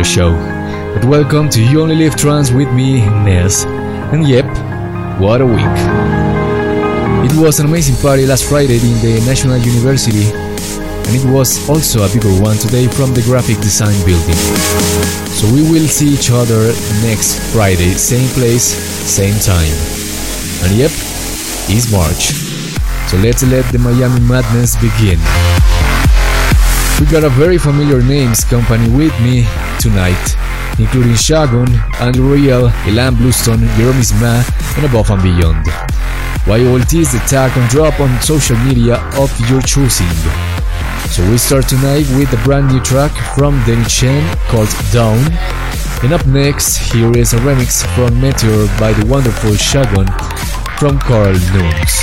another show. But welcome to You Only Live Trance with me, Ness. And yep, what a week. It was an amazing party last Friday in the National University, and it was also a bigger one today from the Graphic Design Building. So we will see each other next Friday, same place, same time. And yep, it's March. So let's let the Miami Madness begin. We got a very familiar names company with me tonight, including Shogun, Andrew Rayel, Ilan Bluestone, Jerome Isma, and above and beyond. YOLT is the tag and drop on social media of your choosing. So we start tonight with a brand new track from Danny Chen called Down. And up next, here is a remix from Meteor by the wonderful Shogun from Carl Nunes.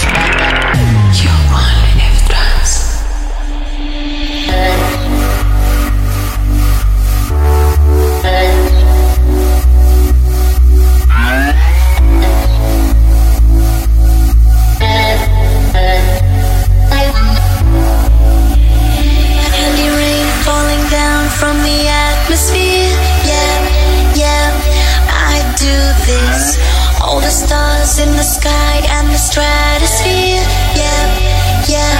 Yeah, yeah, I do this. All the stars in the sky and the stratosphere. Yeah, yeah,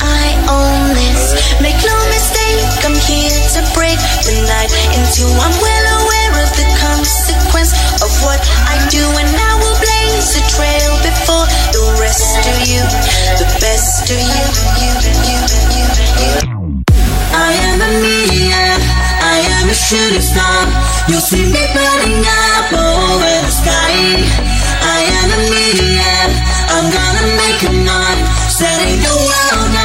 I own this. Make no mistake, I'm here to break the night into. I'm well aware of the consequence of what I do, and I will blaze a trail before the rest of you, the best of you. you. Should've stopped. You'll see me burning up over the sky. I am a maniac. I'm gonna make a night, setting the world.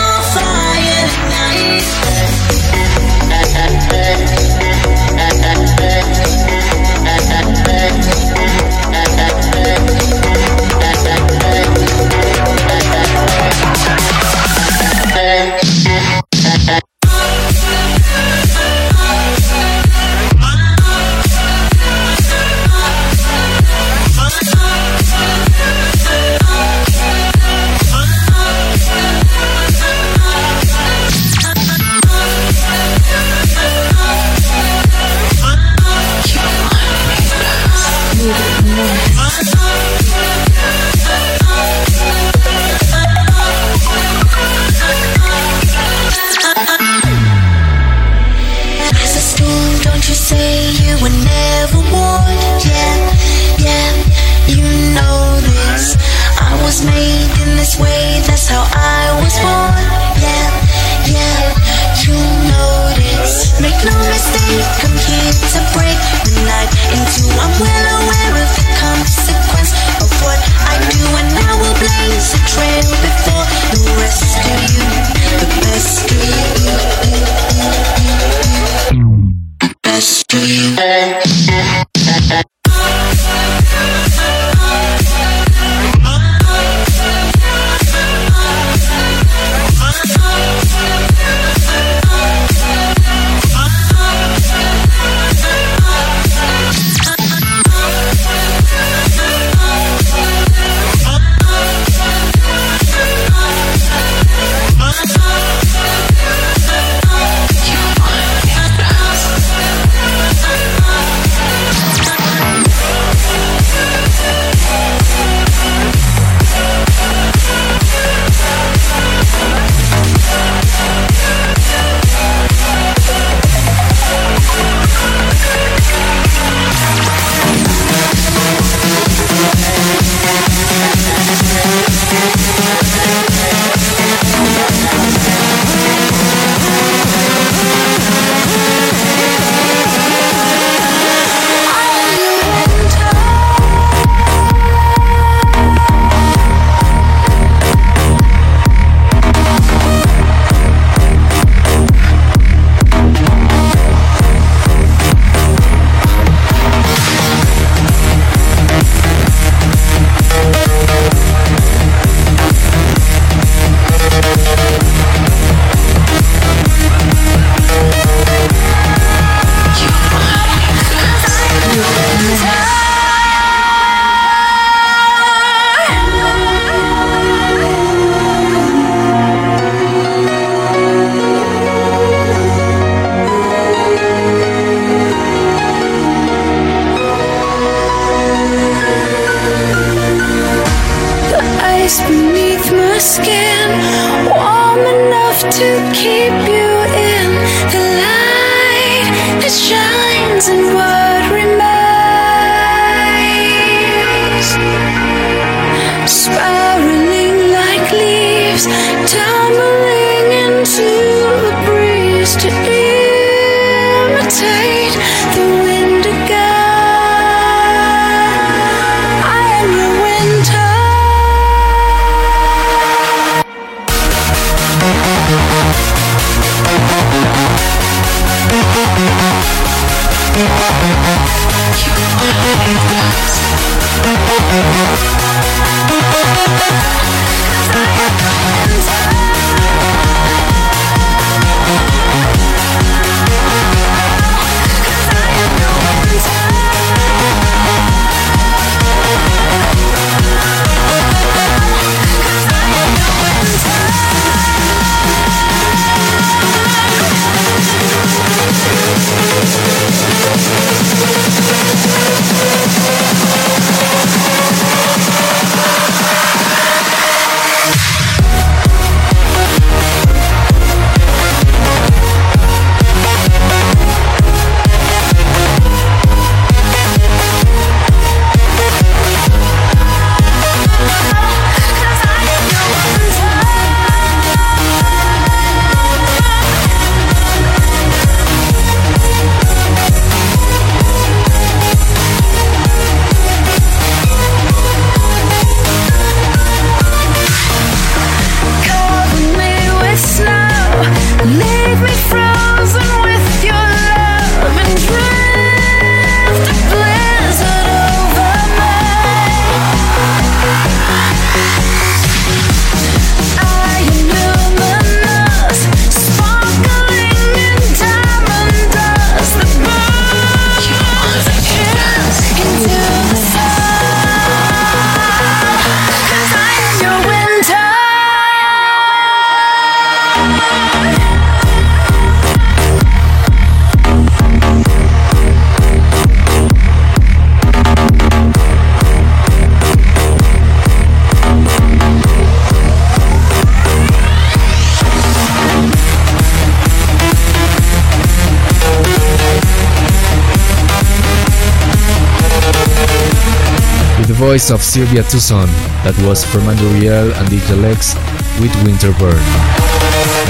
Voice of Sylvia Tucson, that was Fernando Riel and Dick Alex with Winterburn.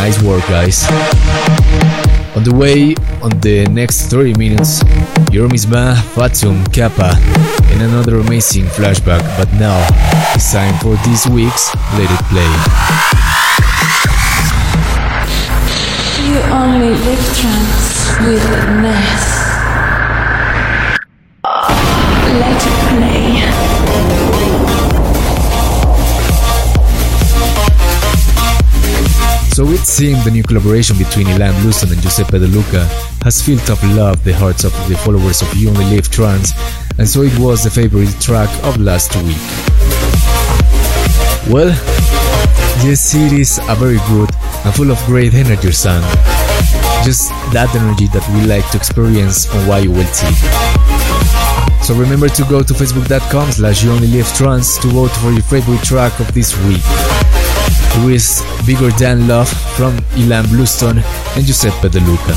Nice work, guys. On the way, on the next 30 minutes, Jerome Isma, Fatum, Kappa, and another amazing flashback, but now it's time for this week's Let It Play. You only live trance with Ness. So it seemed the new collaboration between Ilan Bluestone and Giuseppe De Luca has filled up love the hearts of the followers of You Only Live Trance, and so it was the favorite track of last week. Well, yes, it is a very good and full of great energy song. Just that energy that we like to experience on YOLT. So remember to go to facebook.com slash you only live to vote for your favorite track of this week who is Bigger Than Love from Ilan Bluestone and Giuseppe De Luca.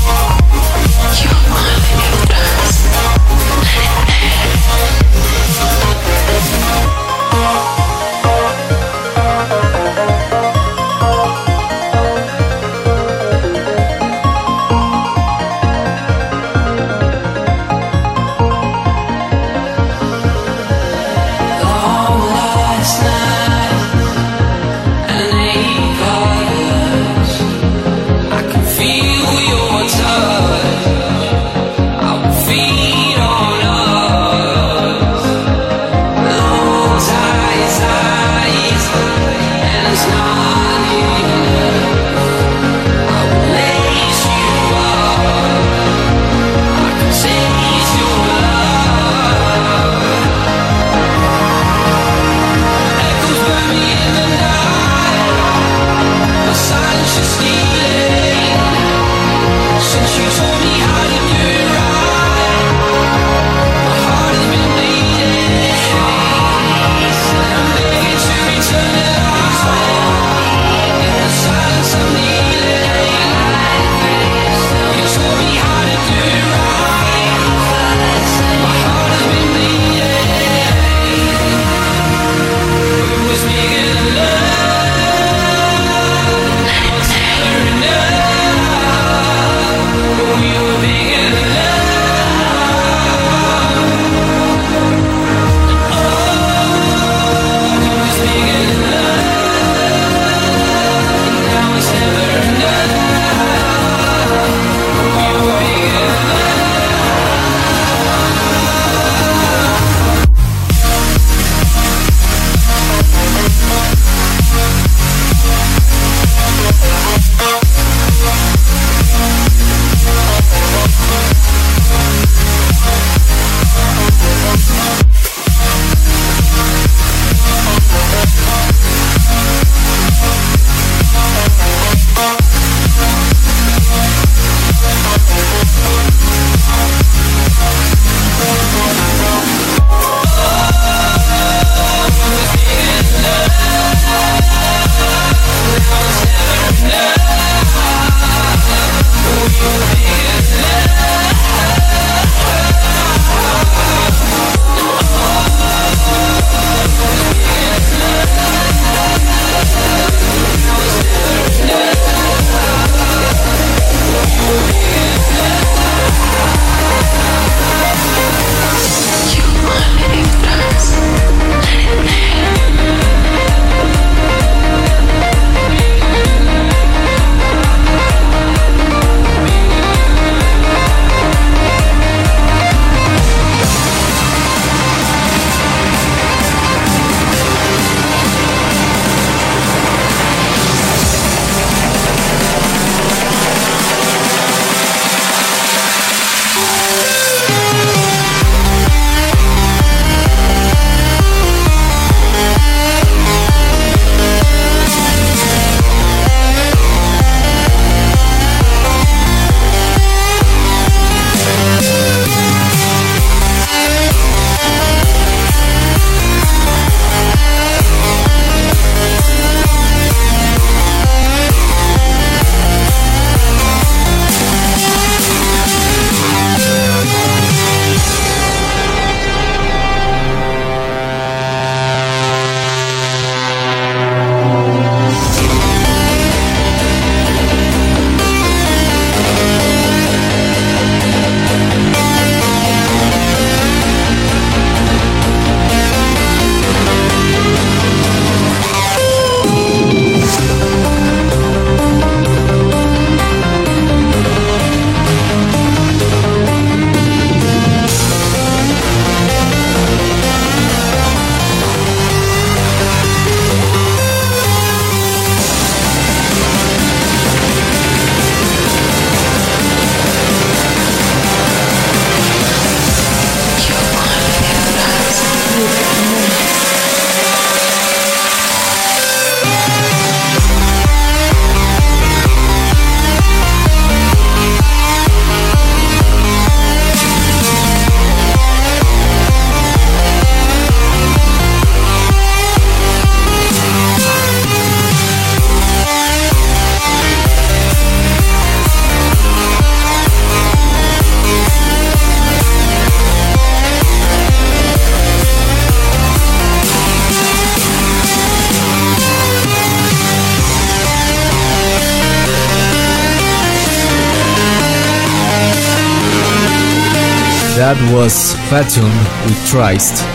Fatum with Trist.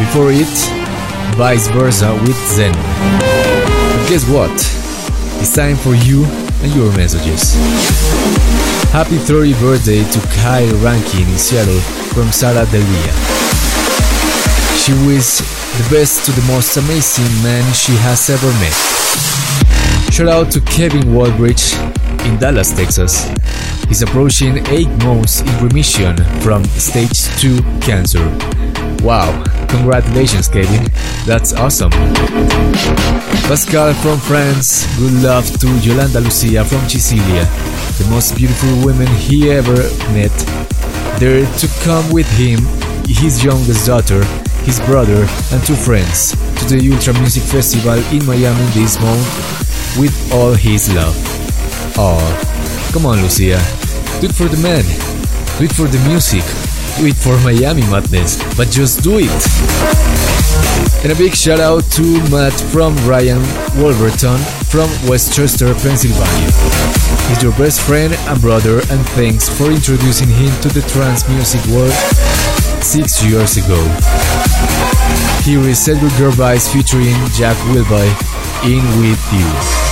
Before it, Vice Versa with Zen. But guess what? It's time for you and your messages. Happy 30th birthday to Kyle Rankin in Seattle from Sarah Delia. She wishes the best to the most amazing man she has ever met. Shout out to Kevin Waldbridge in Dallas, Texas. He's approaching 8 months in remission from stage 2 cancer. Wow, congratulations, Kevin. That's awesome. Pascal from France, good love to Yolanda Lucia from Sicilia, the most beautiful woman he ever met. There to come with him, his youngest daughter, his brother, and two friends to the Ultra Music Festival in Miami this month with all his love. Oh, Come on, Lucia. Do it for the man. Do it for the music. Do it for Miami Madness. But just do it. And a big shout out to Matt from Ryan Wolverton from Westchester, Pennsylvania. He's your best friend and brother, and thanks for introducing him to the trance music world six years ago. Here is Cedric Gervais featuring Jack Wilby in With You.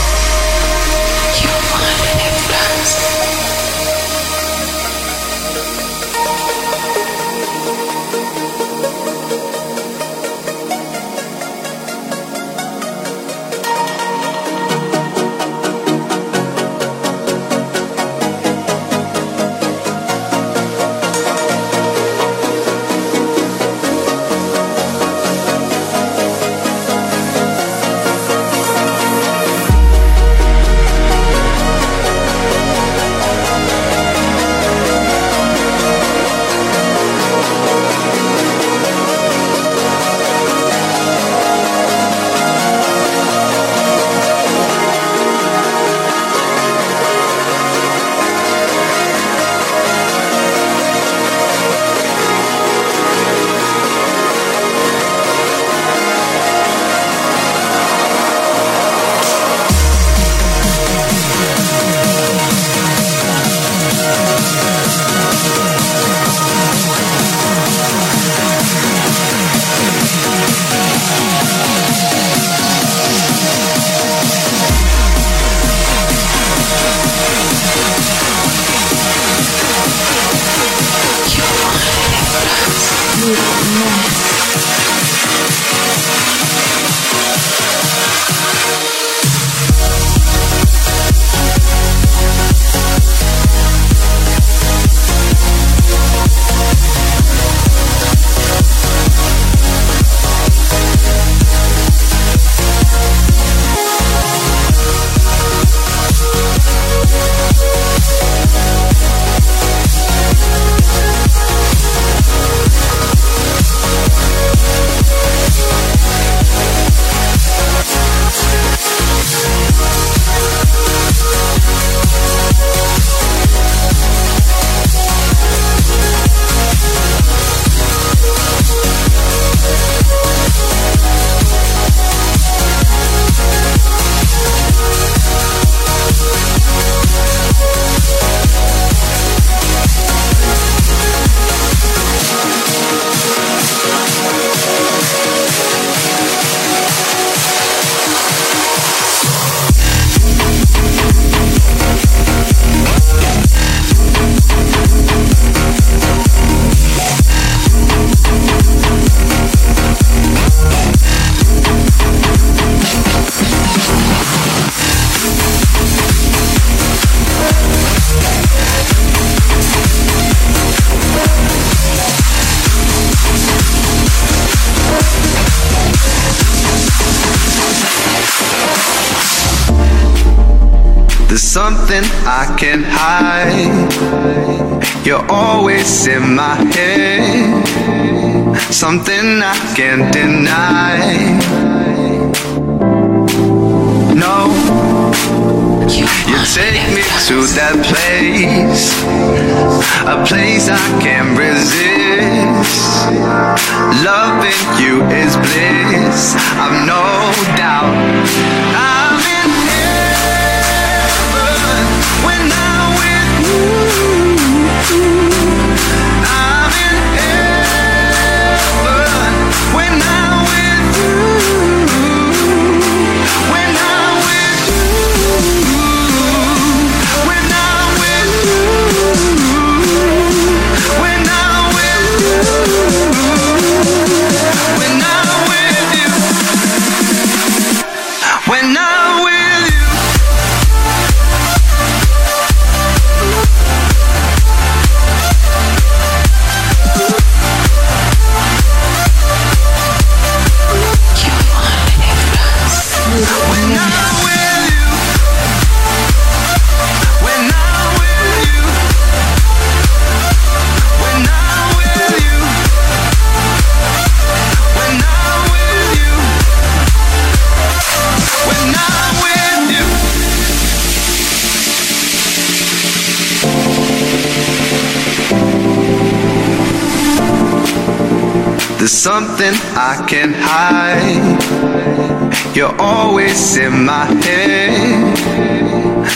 Always in my head.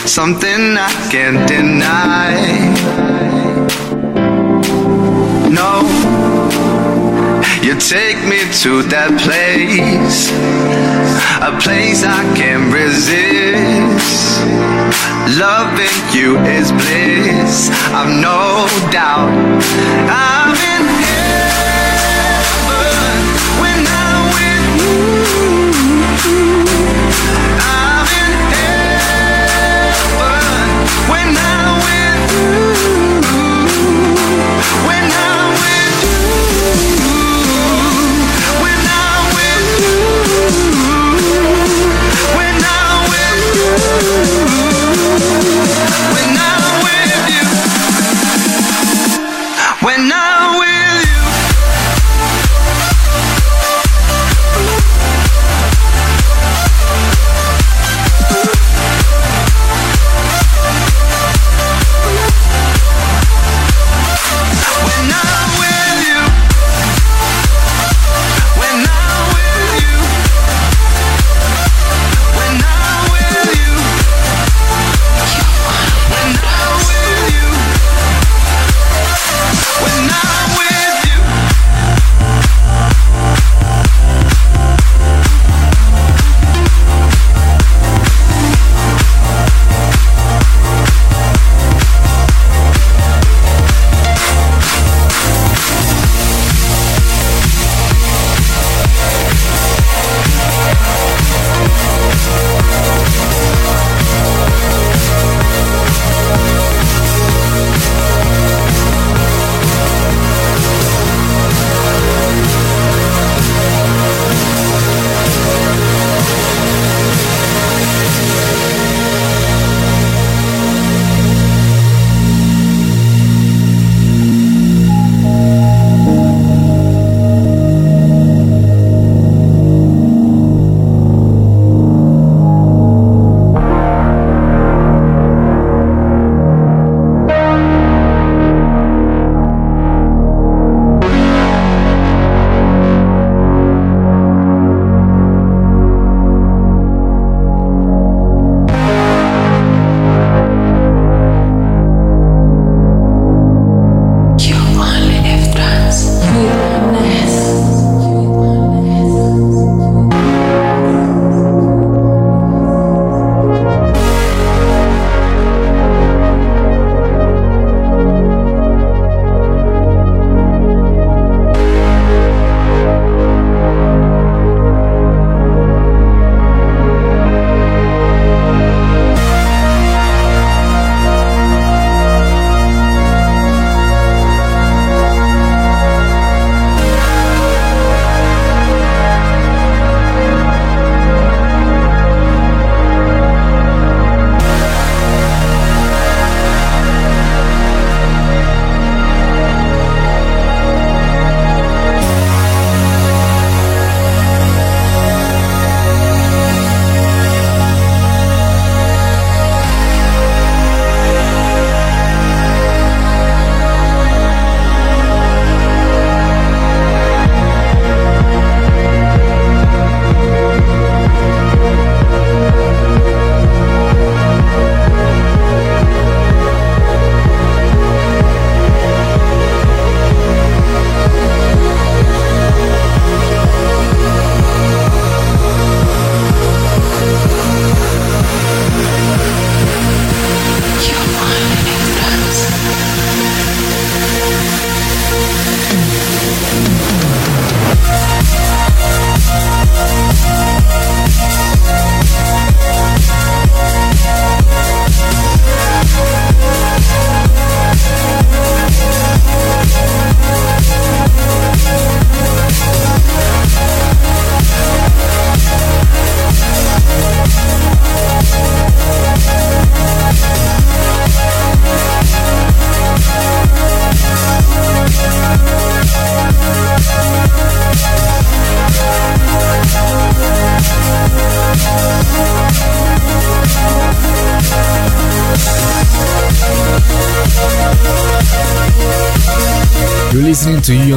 Something I can't deny. No, you take me to that place, a place I can't resist. Loving you is bliss, I've no doubt. I'm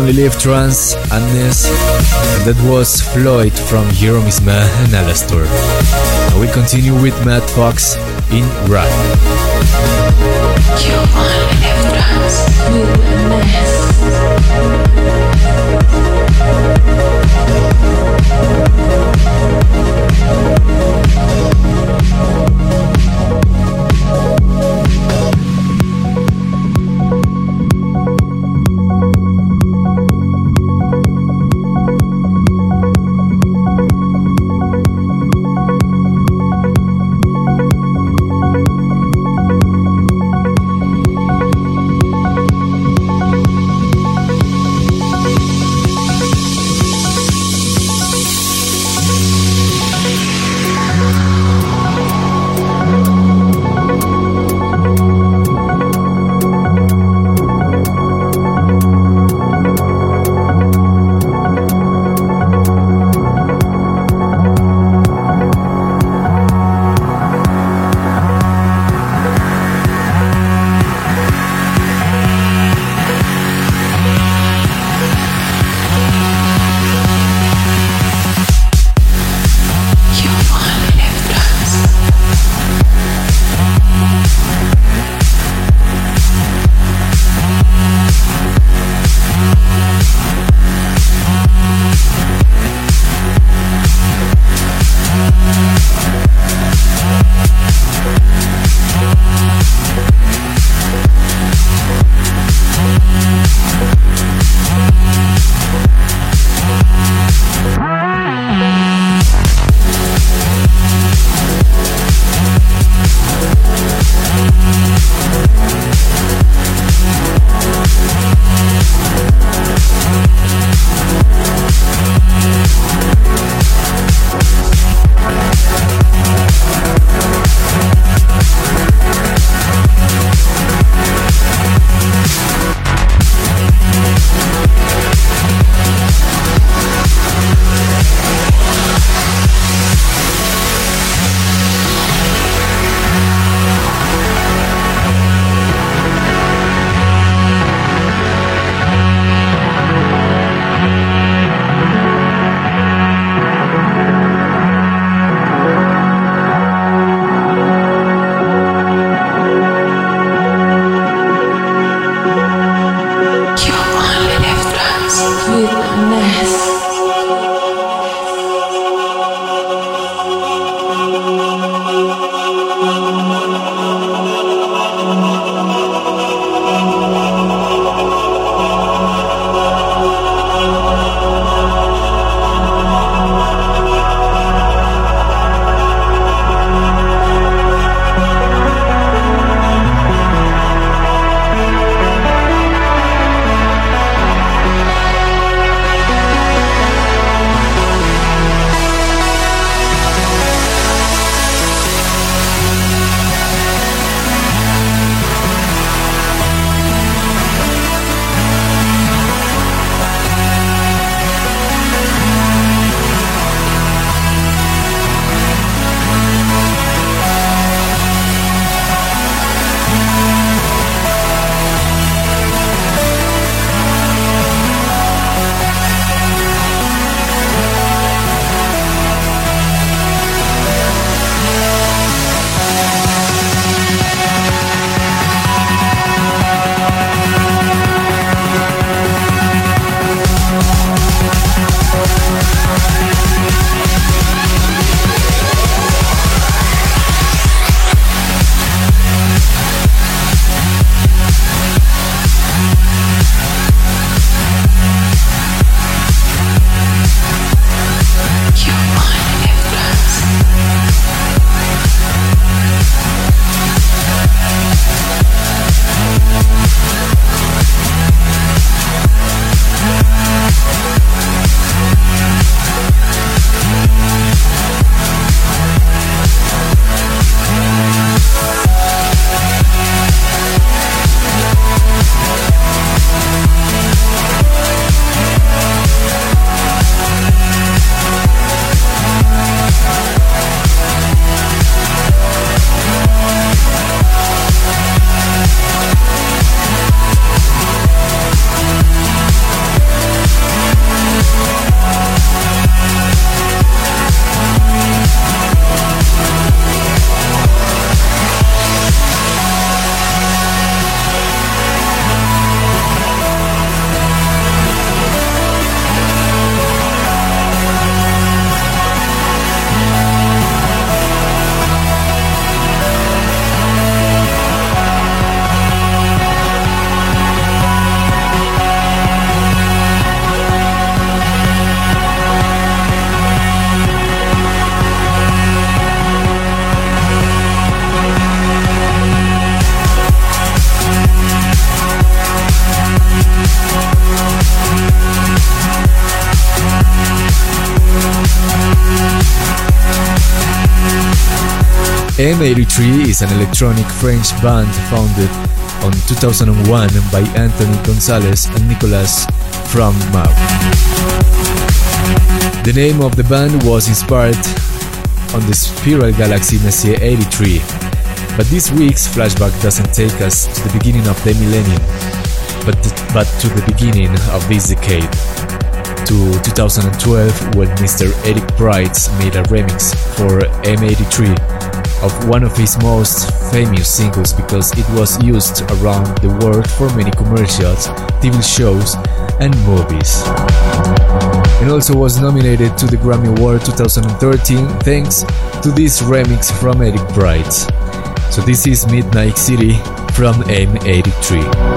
Only Live Trans and this. That was Floyd from Jerome Isma and Alastor. Now we continue with Matt Fox in Rap. Trance M83 is an electronic French band founded on 2001 by Anthony Gonzalez and Nicolas from Mau. The name of the band was inspired on the Spiral Galaxy Messier 83, but this week's flashback doesn't take us to the beginning of the millennium, but, but to the beginning of this decade, to 2012 when Mr. Eric Prydz made a remix for M83 of one of his most famous singles because it was used around the world for many commercials, TV shows, and movies. And also was nominated to the Grammy Award 2013 thanks to this remix from Eric Prydz. So this is Midnight City from M83.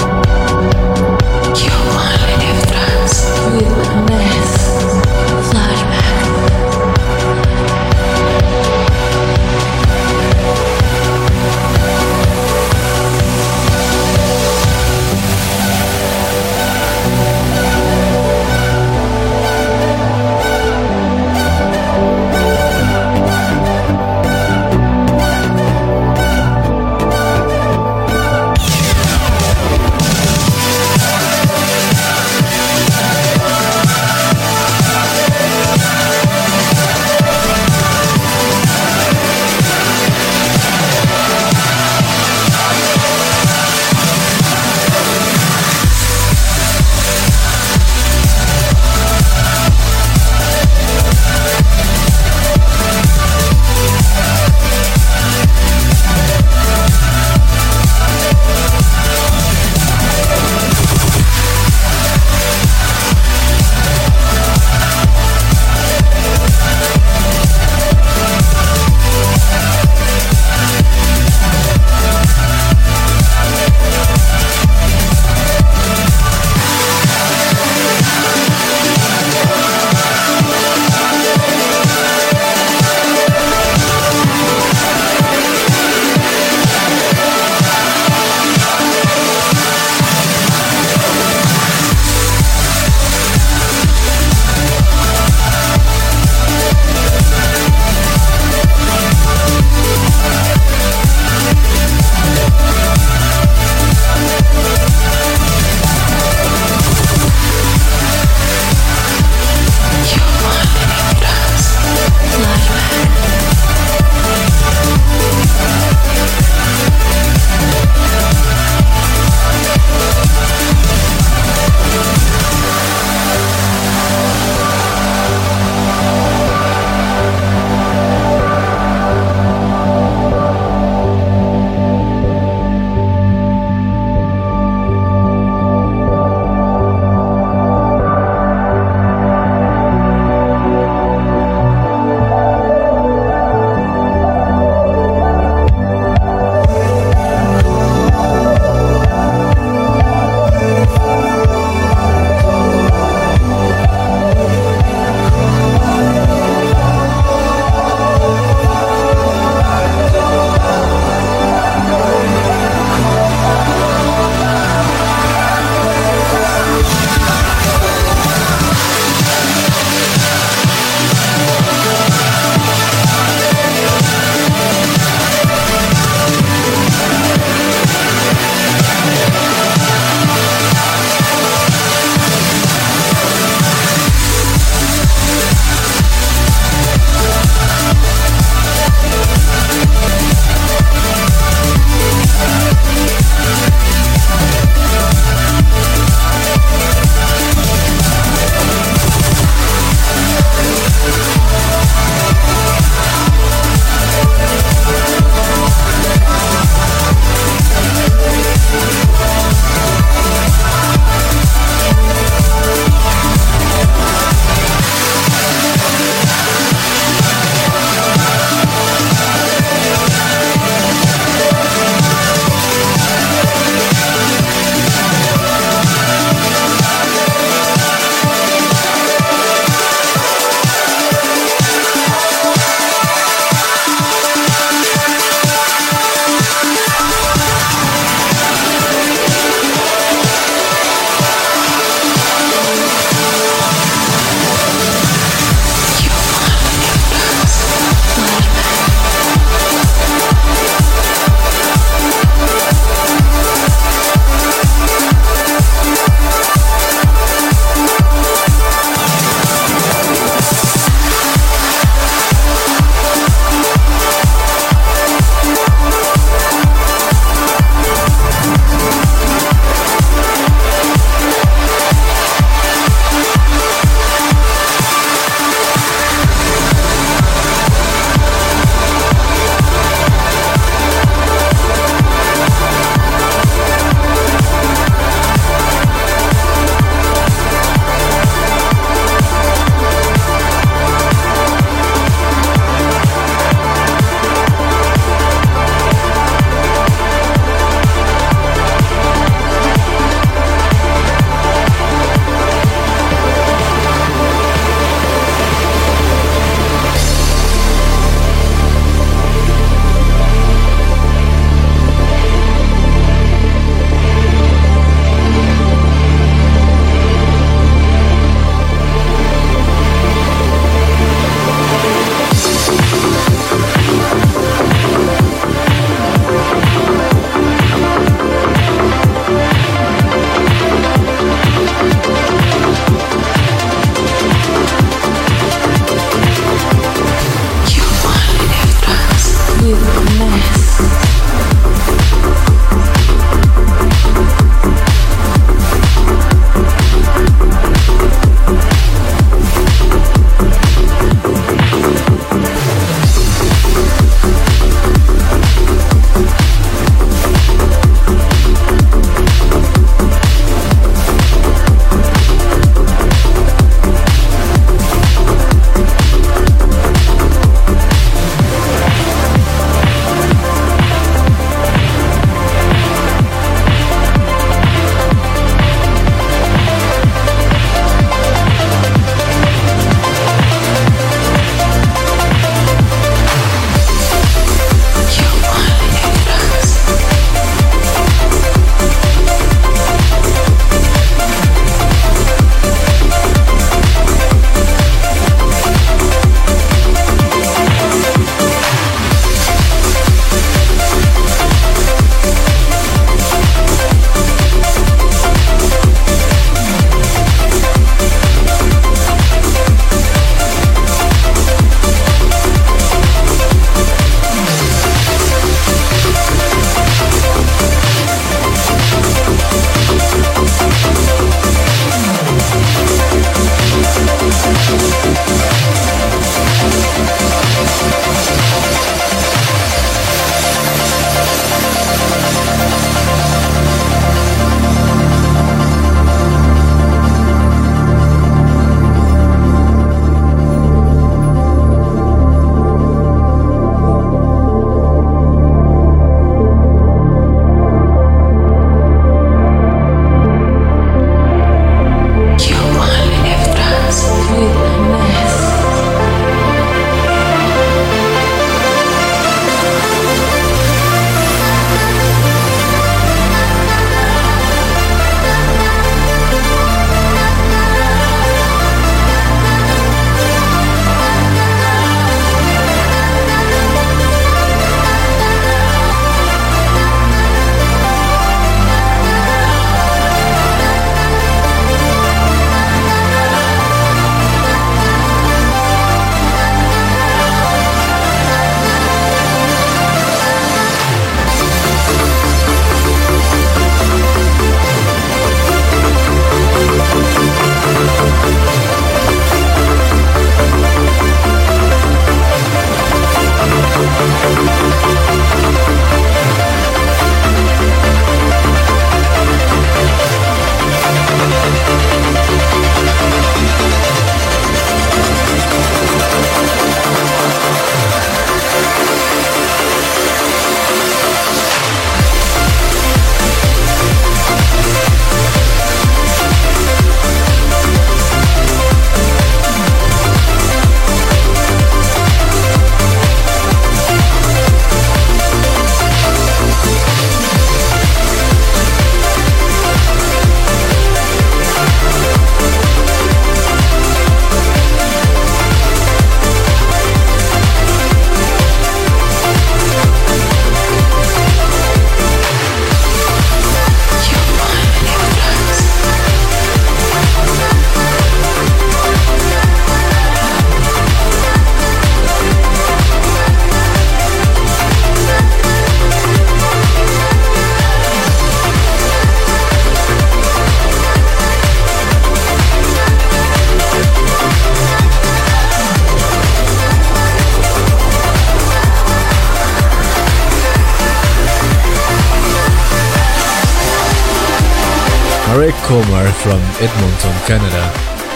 Edmonton, Canada,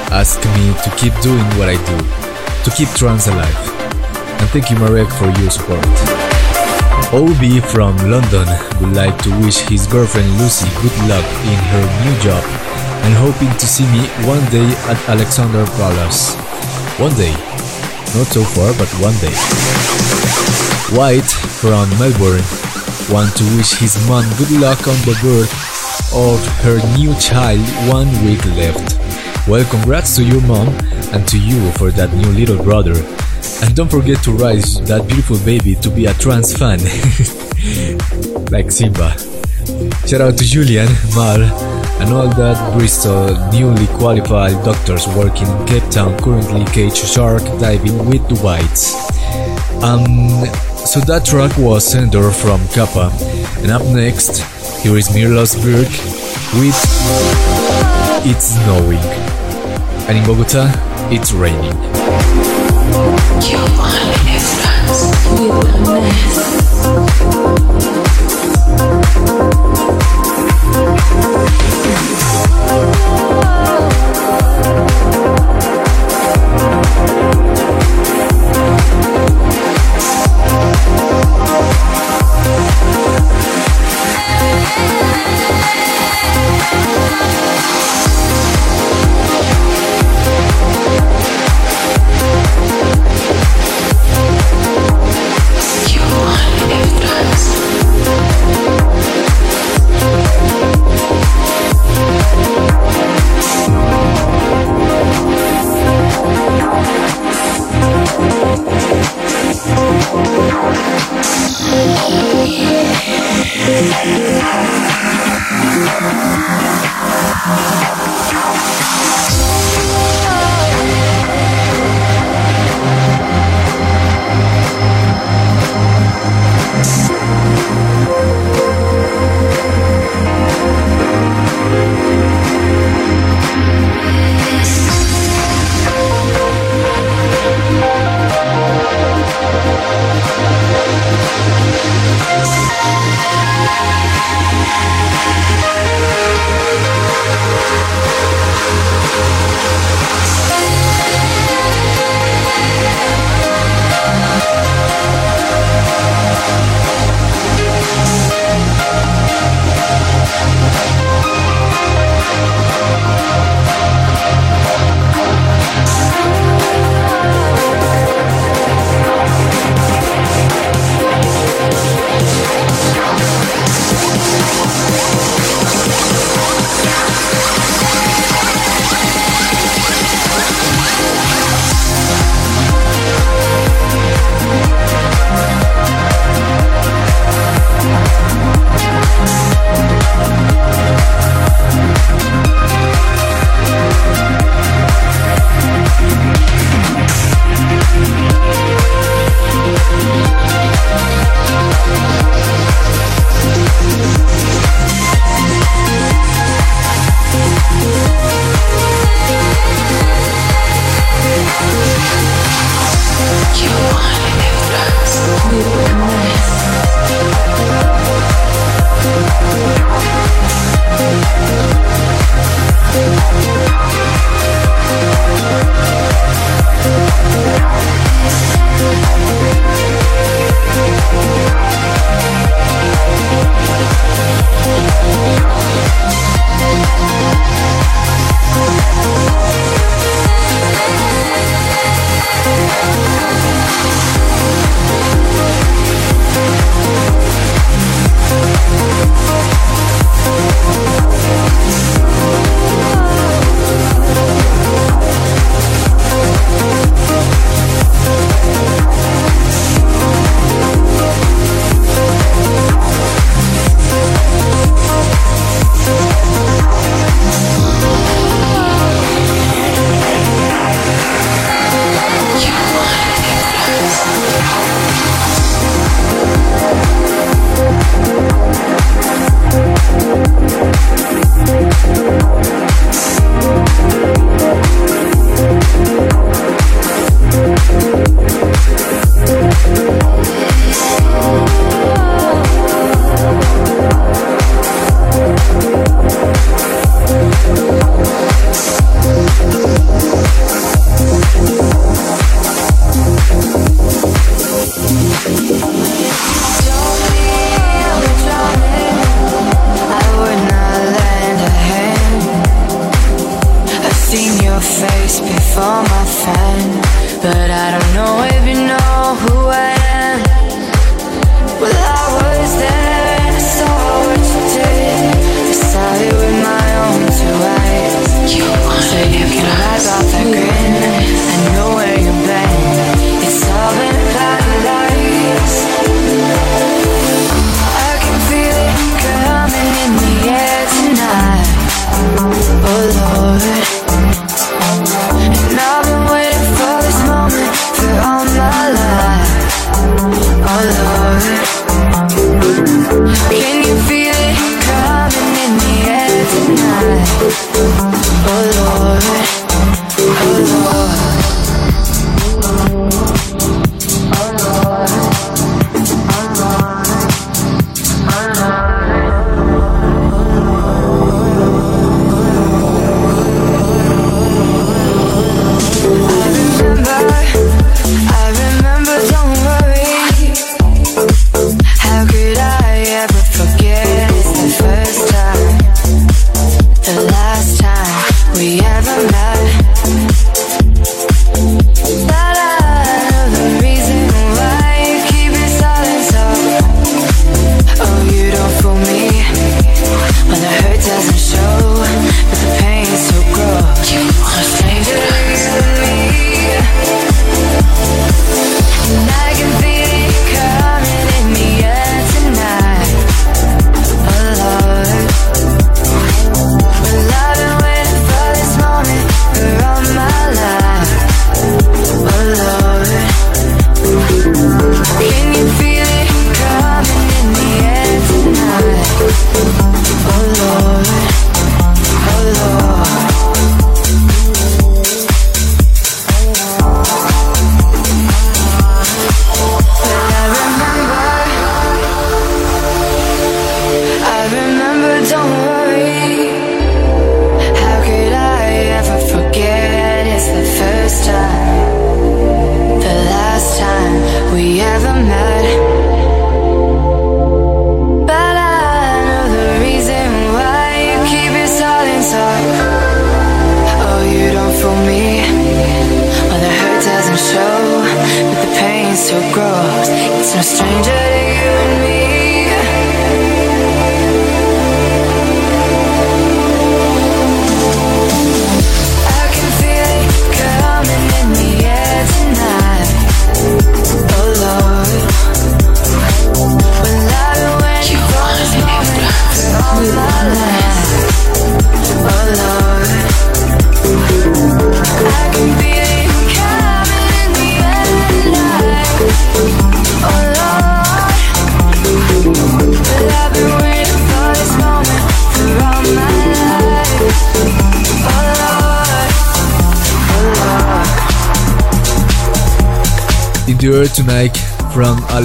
asked me to keep doing what I do, to keep trance alive. And thank you, Marek, for your support. OB from London would like to wish his girlfriend Lucy good luck in her new job and hoping to see me one day at Alexander Palace. One day. Not so far, but one day. White from Melbourne want to wish his mom good luck on the birth of her new child one week left. Well, congrats to your mom and to you for that new little brother. And don't forget to raise that beautiful baby to be a trance fan. like Simba. Shout out to Julian, Mal, and all that Bristol newly qualified doctors working in Cape Town currently cage shark diving with the whites. Um, so that track was Sender from Kappa. And up next, here is Mirlos Berg with It's Snowing. And in Bogota, it's raining. You Thank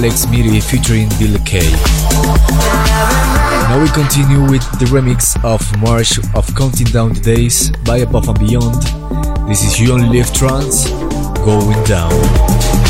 Alex Miri featuring Bill K. Now we continue with the remix of March of Counting Down the Days by Above and Beyond. This is You Only Live Trance, Going Down.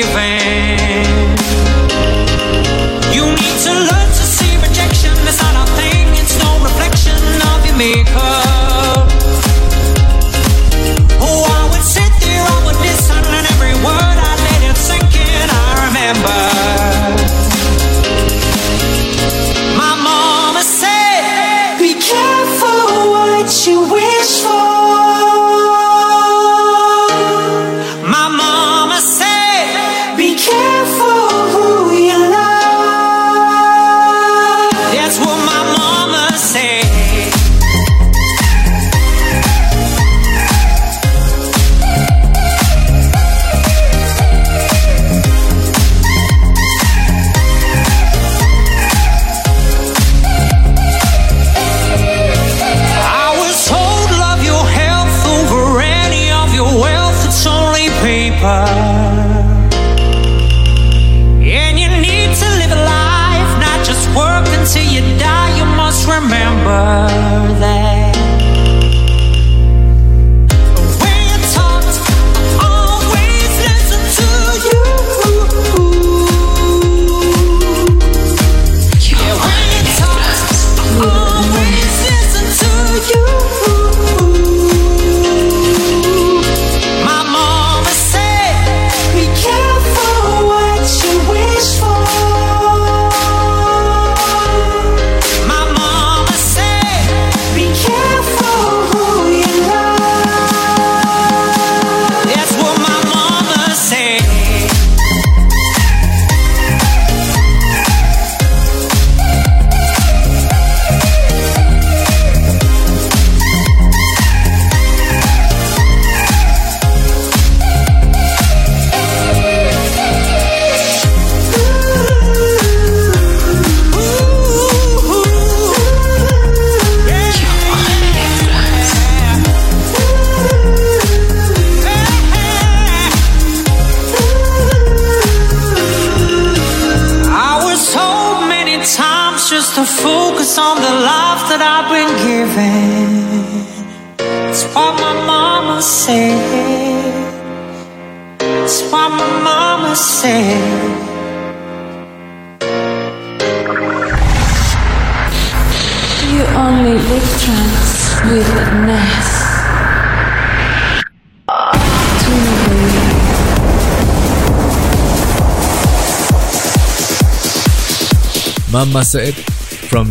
Is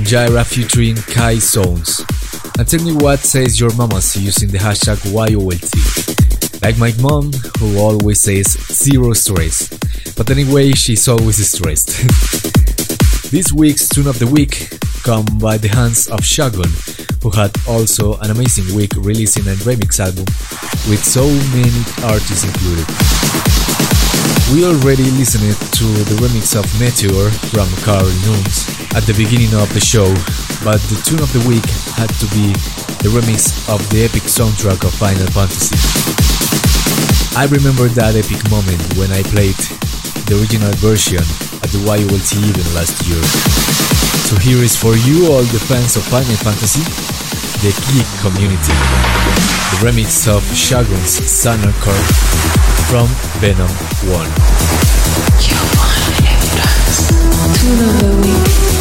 Jaira featuring Kai Zones. And tell me what says your mamas using the hashtag YOLT. Like my mom, who always says zero stress. But anyway, she's always stressed. this week's tune of the week come by the hands of Shogun, who had also an amazing week releasing a remix album with so many artists included. We already listened to the remix of Meteor from Carl Nunes at the beginning of the show, but the tune of the week had to be the remix of the epic soundtrack of Final Fantasy. I remember that epic moment when I played the original version at the YOLT event last year. So here is for you all the fans of Final Fantasy, the geek community, the remix of Shogun's Sunner Curve from Venom 1. Tune of the week.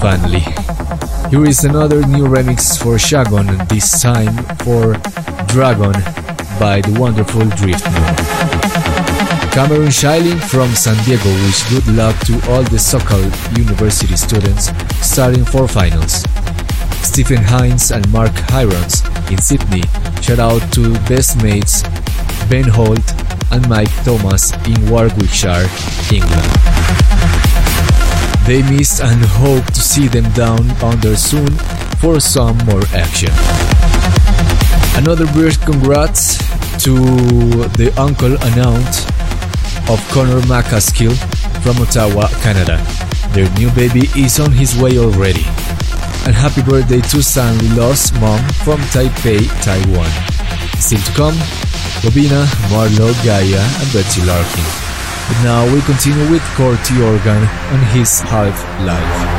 Finally. Here is another new remix for Shogun, this time for Dragon by the wonderful Drift Cameron Shiley from San Diego wish good luck to all the Sokal University students starting for finals. Stephen Hines and Mark Hirons in Sydney shout out to best mates Ben Holt and Mike Thomas in Warwickshire, England. They missed and hope to see them down under soon for some more action. Another big congrats to the uncle and aunt of Connor McCaskill from Ottawa, Canada. Their new baby is on his way already. And happy birthday to Stanley Lost mom from Taipei, Taiwan. Still to come, Bobina, Marlo, Gaia, and Betsy Larkin. But now we continue with Corti Organ and his Half Life.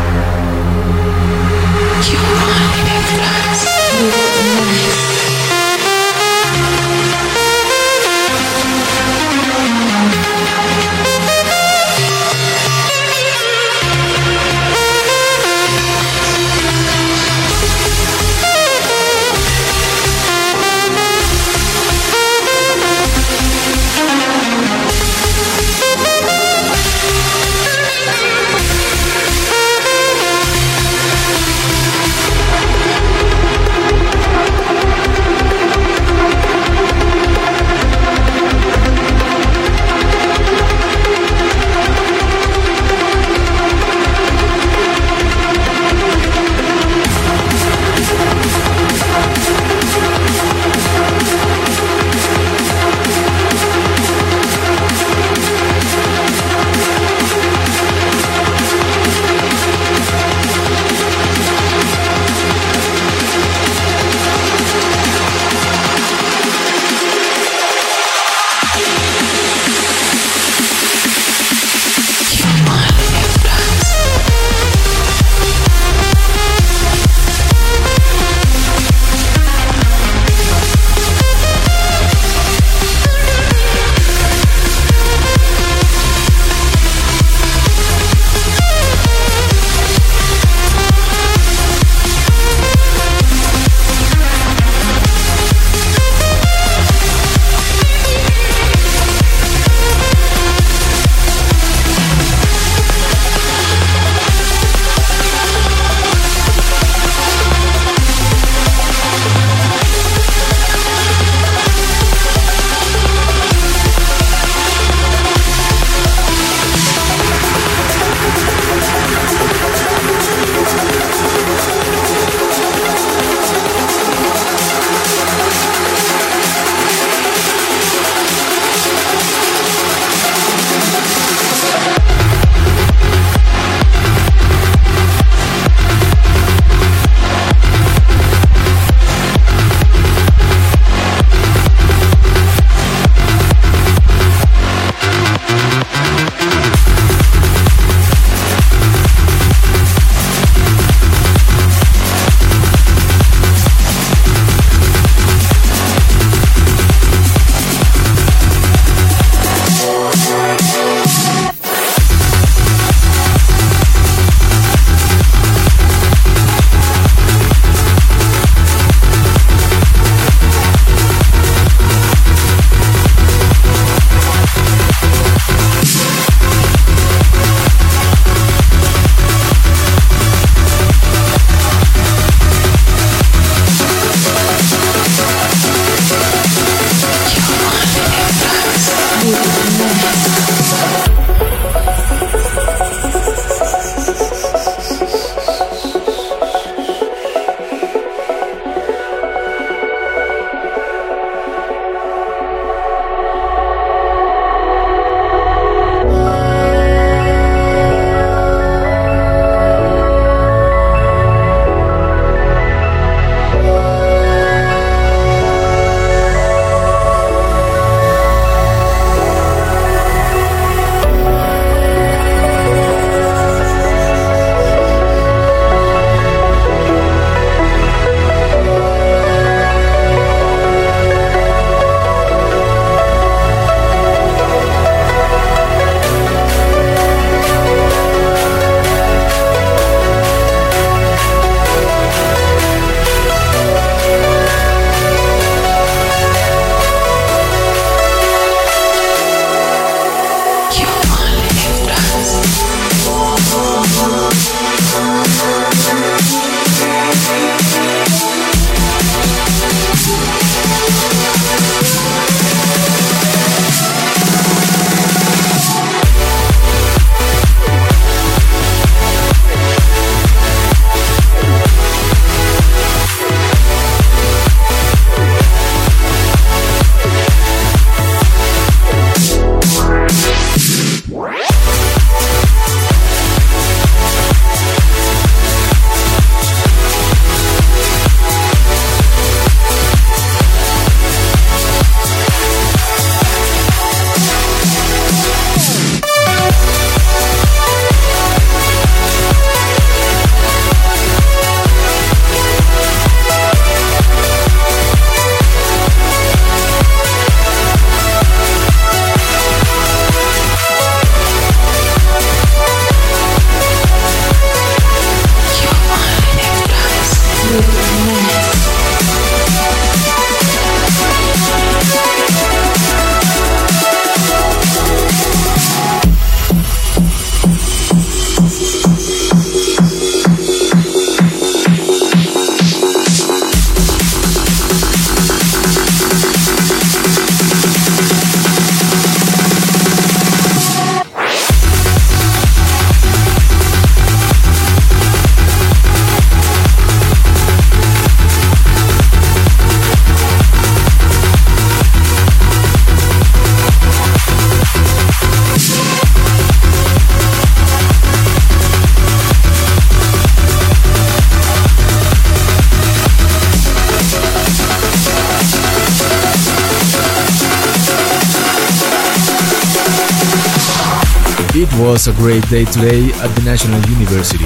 Day today at the National University.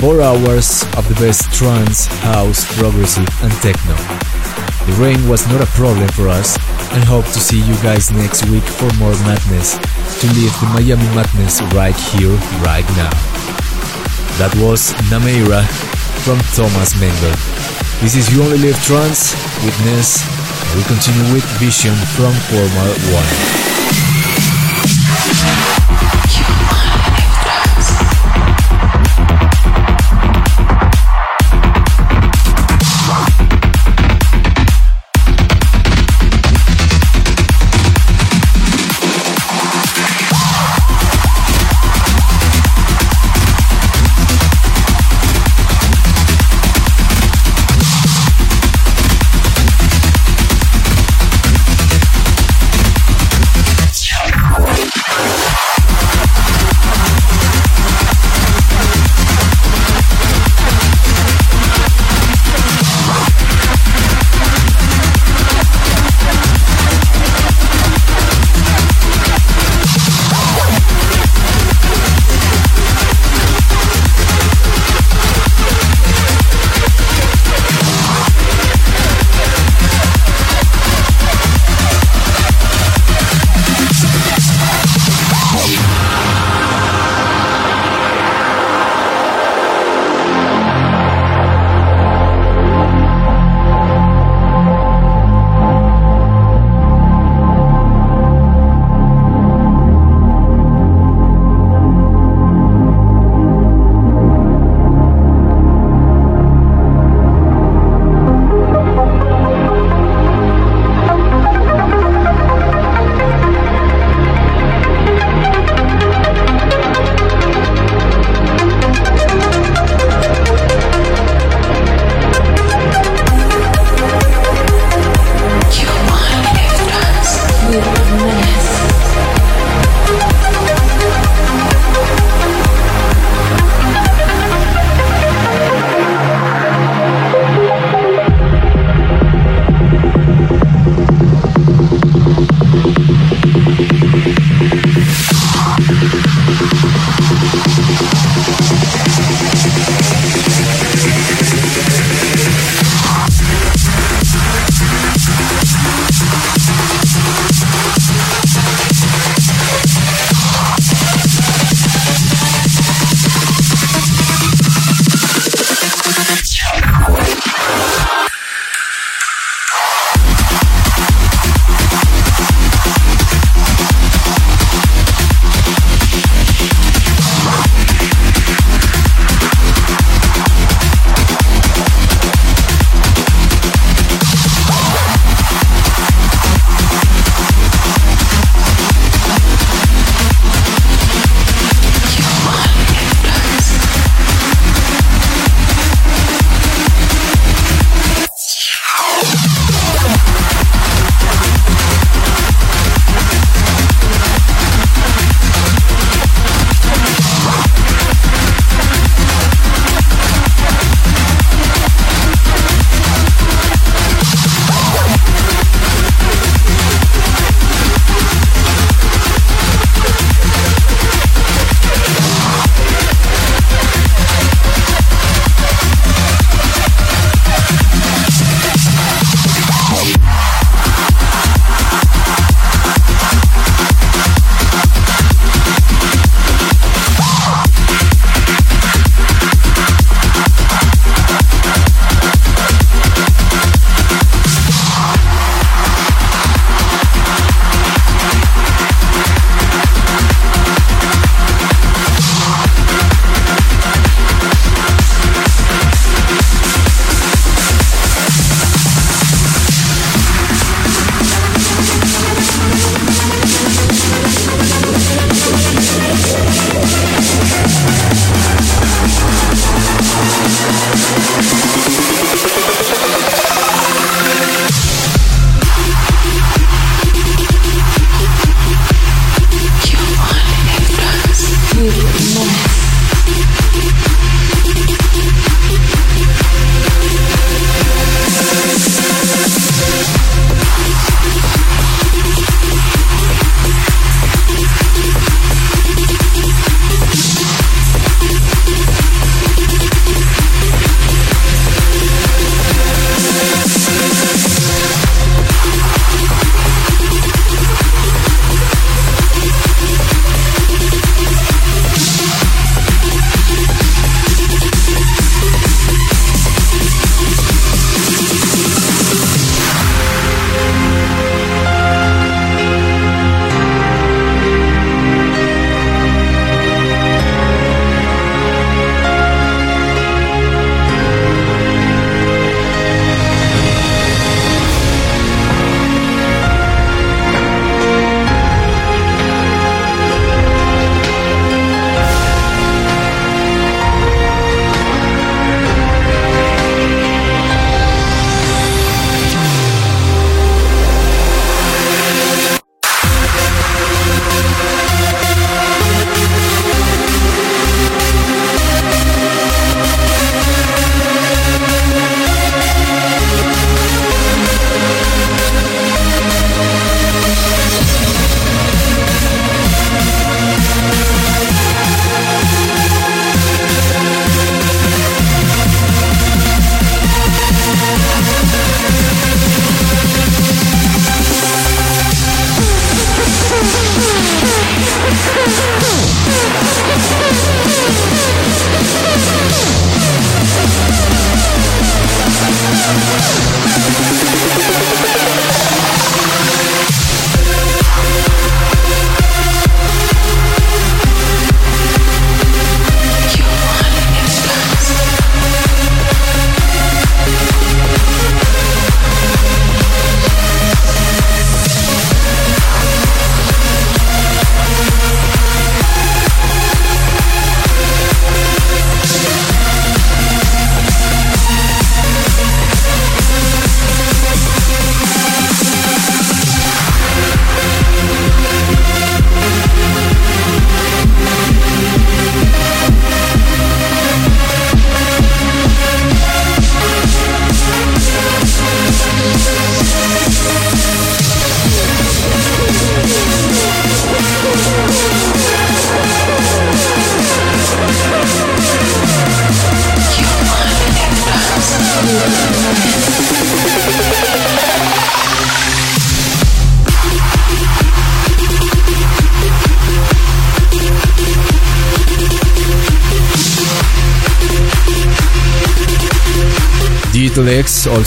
Four hours of the best trance, house, progressive, and techno. The rain was not a problem for us, and hope to see you guys next week for more madness, to live the Miami madness right here, right now. That was Nameira from Thomas Mendel. This is You Only Live Trance with Ness, and we continue with Vision from Formal One.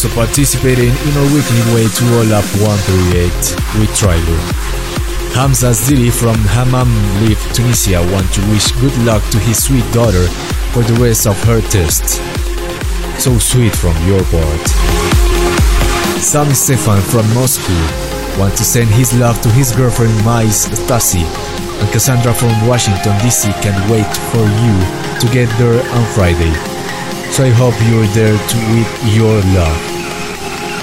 Also participated in our weekly way to Up 138 with Trailer. Hamza Ziri from Hammam Lif Tunisia want to wish good luck to his sweet daughter for the rest of her test. So sweet from your part. Sam Stefan from Moscow want to send his love to his girlfriend Mais Stasi and Cassandra from Washington DC can wait for you to get there on Friday. So I hope you're there to with your love.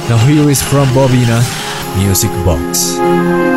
Now here is from Bobina Music Box.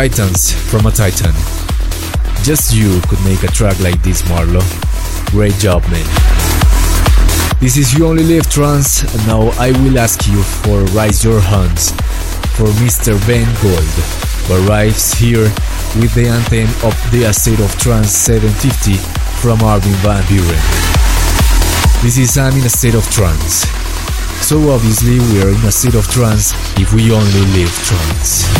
Titans from a Titan. Just you could make a track like this, Marlo. Great job, man. This is You Only Live Trance, and now I will ask you for Raise Your Hands for Mr. Ben Gold, who arrives here with the anthem of the State of Trance 750 from Armin van Buuren. This is I'm in a state of trance. So obviously we are in a state of trance if we only live trance.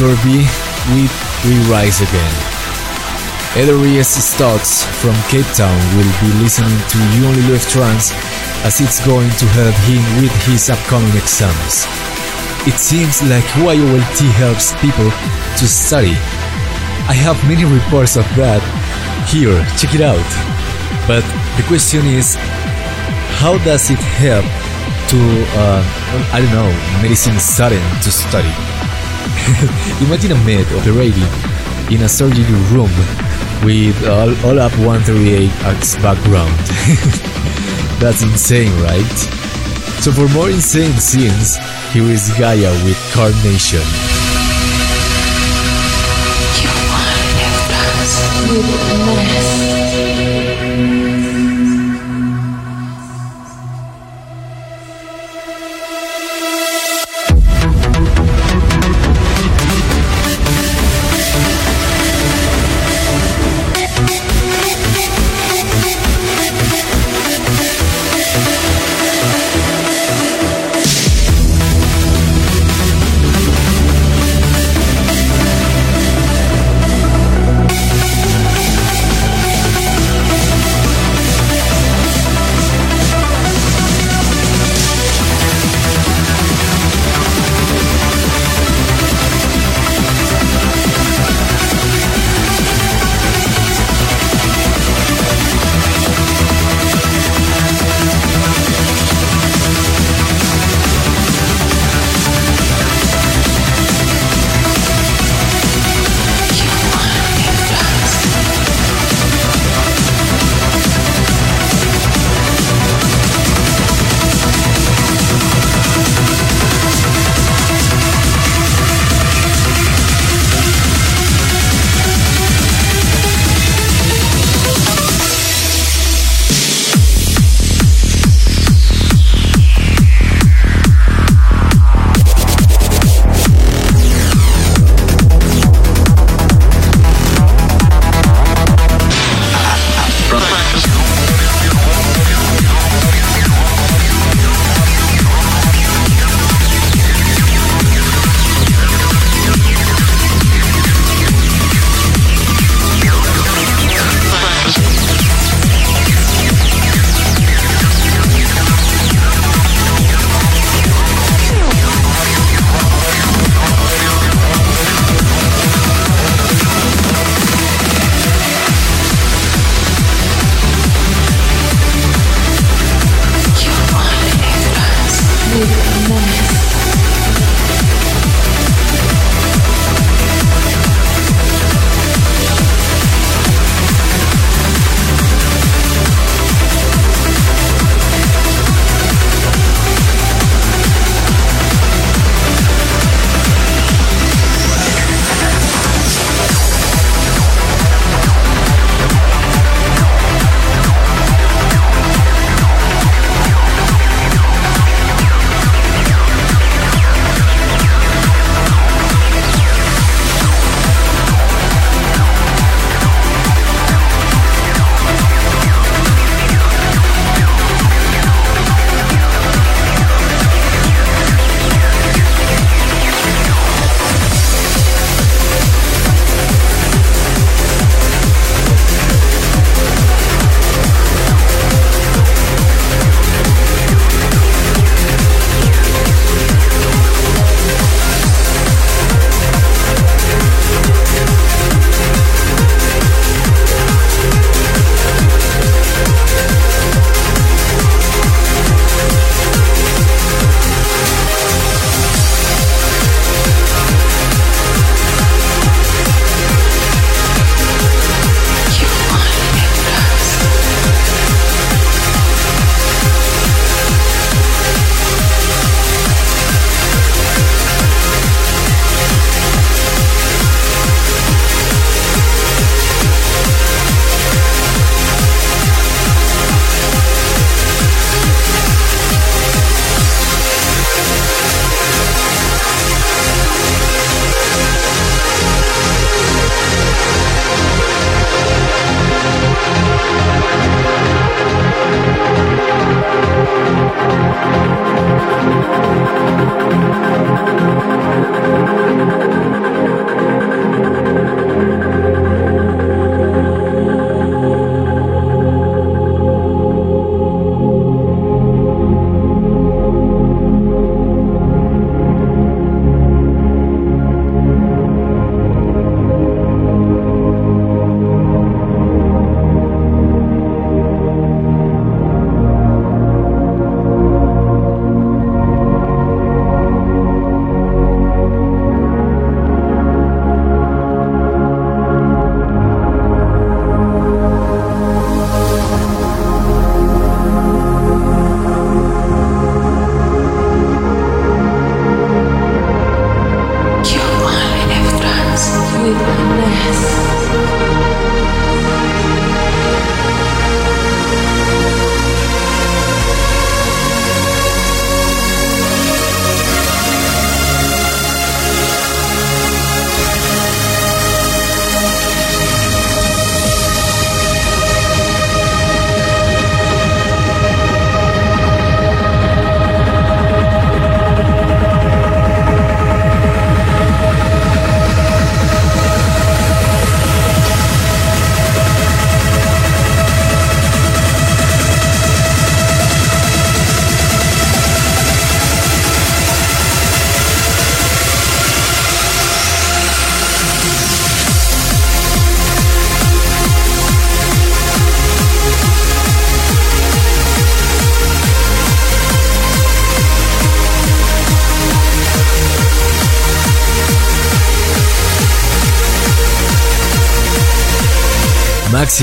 B with We Rise Again. Edories Stocks from Cape Town will be listening to You Only Live Trance as it's going to help him with his upcoming exams. It seems like YOLT helps people to study. I have many reports of that. Here, check it out. But the question is, how does it help to, uh, I don't know, medicine student to study? Imagine a maid operating in a surgery room with all, all up 138 as background. That's insane, right? So for more insane scenes, here is Gaia with Carnation. You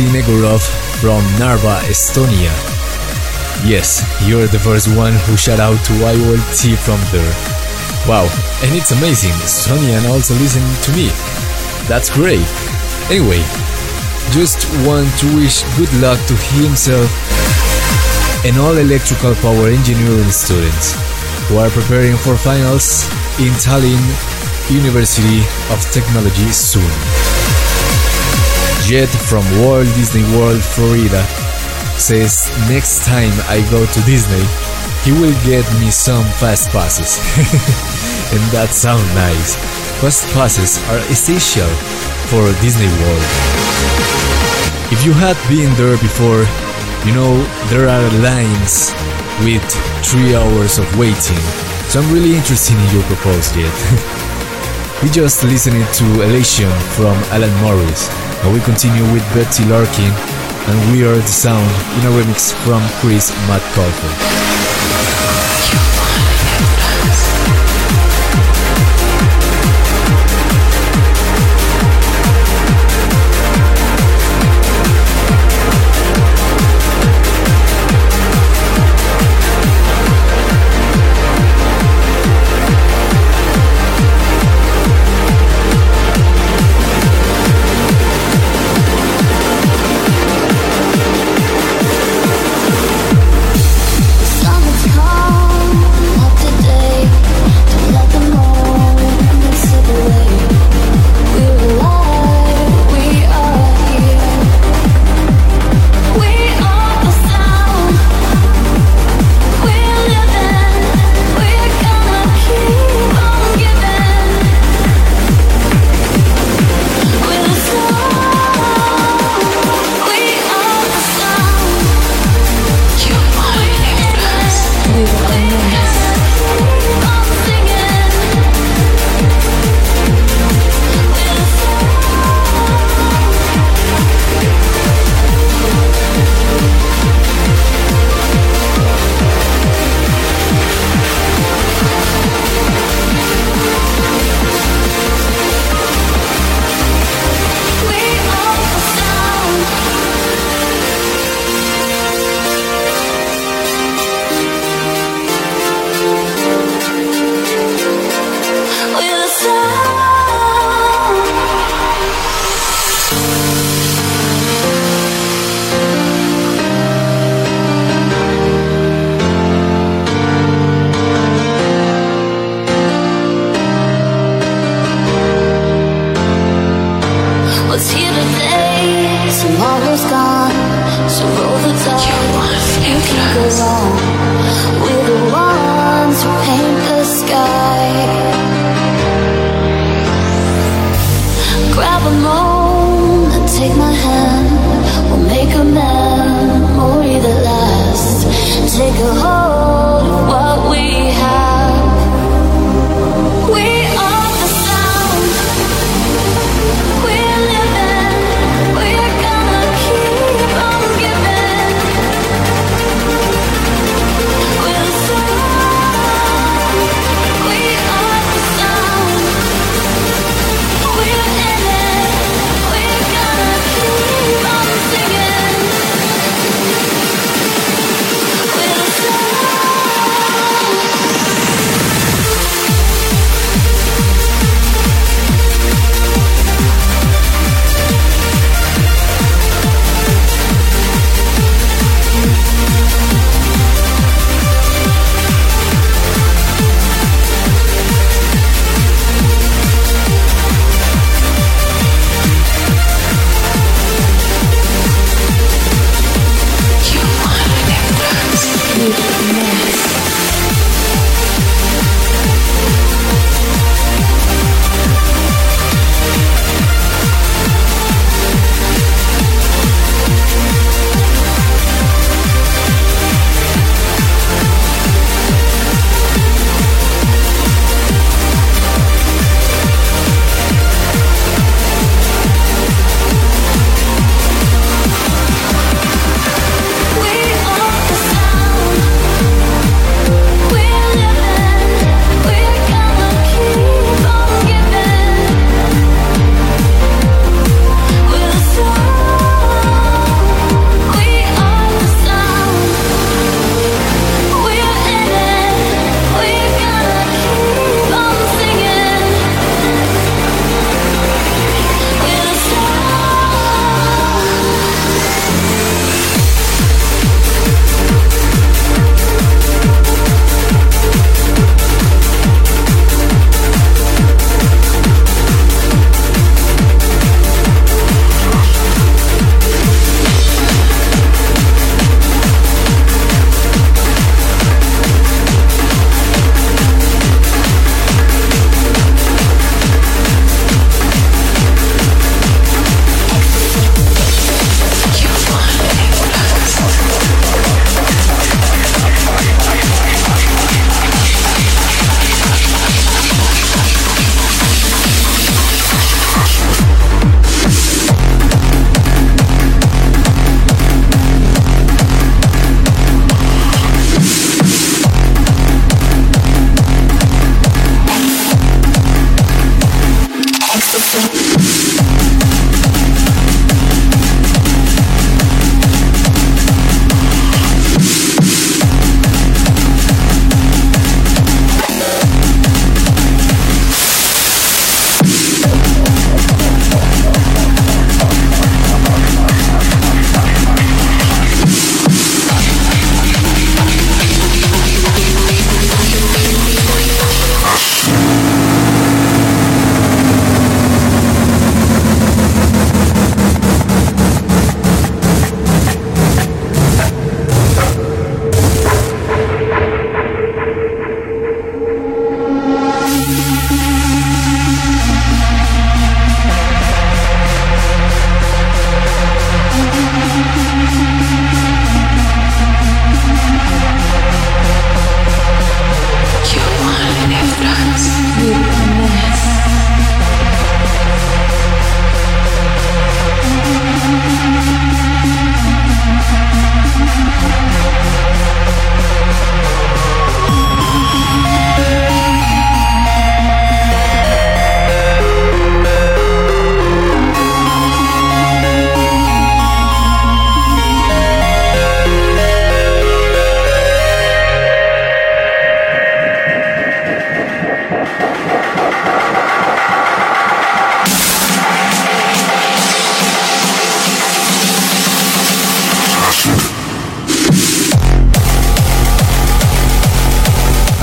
Negorov from Narva, Estonia. Yes, you're the first one who shout out to YOLT from there. Wow, and it's amazing, Estonian also listening to me. That's great. Anyway, just want to wish good luck to himself and all electrical power engineering students who are preparing for finals in Tallinn University of Technology soon. Jet from Walt Disney World, Florida says next time I go to Disney, he will get me some fast passes. and that sounds nice. Fast passes are essential for Disney World. If you had been there before, you know there are lines with three hours of waiting. So I'm really interested in your proposal yet. we just listened to Elation from Alan Morris, we continue with Betsie Larkin and We Are the Sound in a remix from Chris Matt Metcalfe.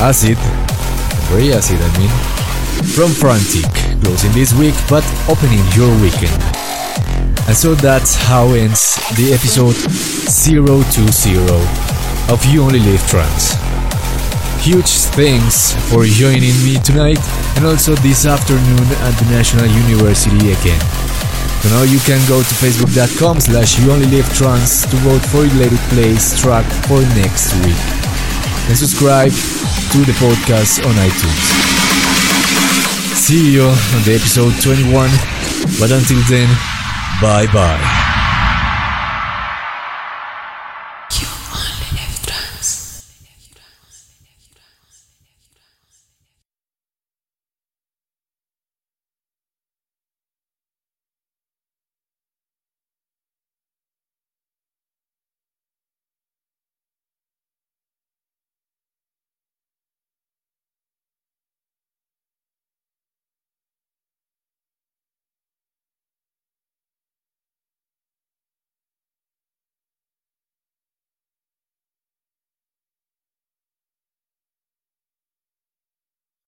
Acid, very acid, I mean, from Frantic, closing this week but opening your weekend. And so that's how ends the episode 020 of You Only Live Trance. Huge thanks for joining me tonight and also this afternoon at the National University again. So now you can go to facebook.com slash you only live trance to vote for your Let It Play track for next week. And subscribe to the podcast on iTunes. See you on the episode 21, but until then, bye bye.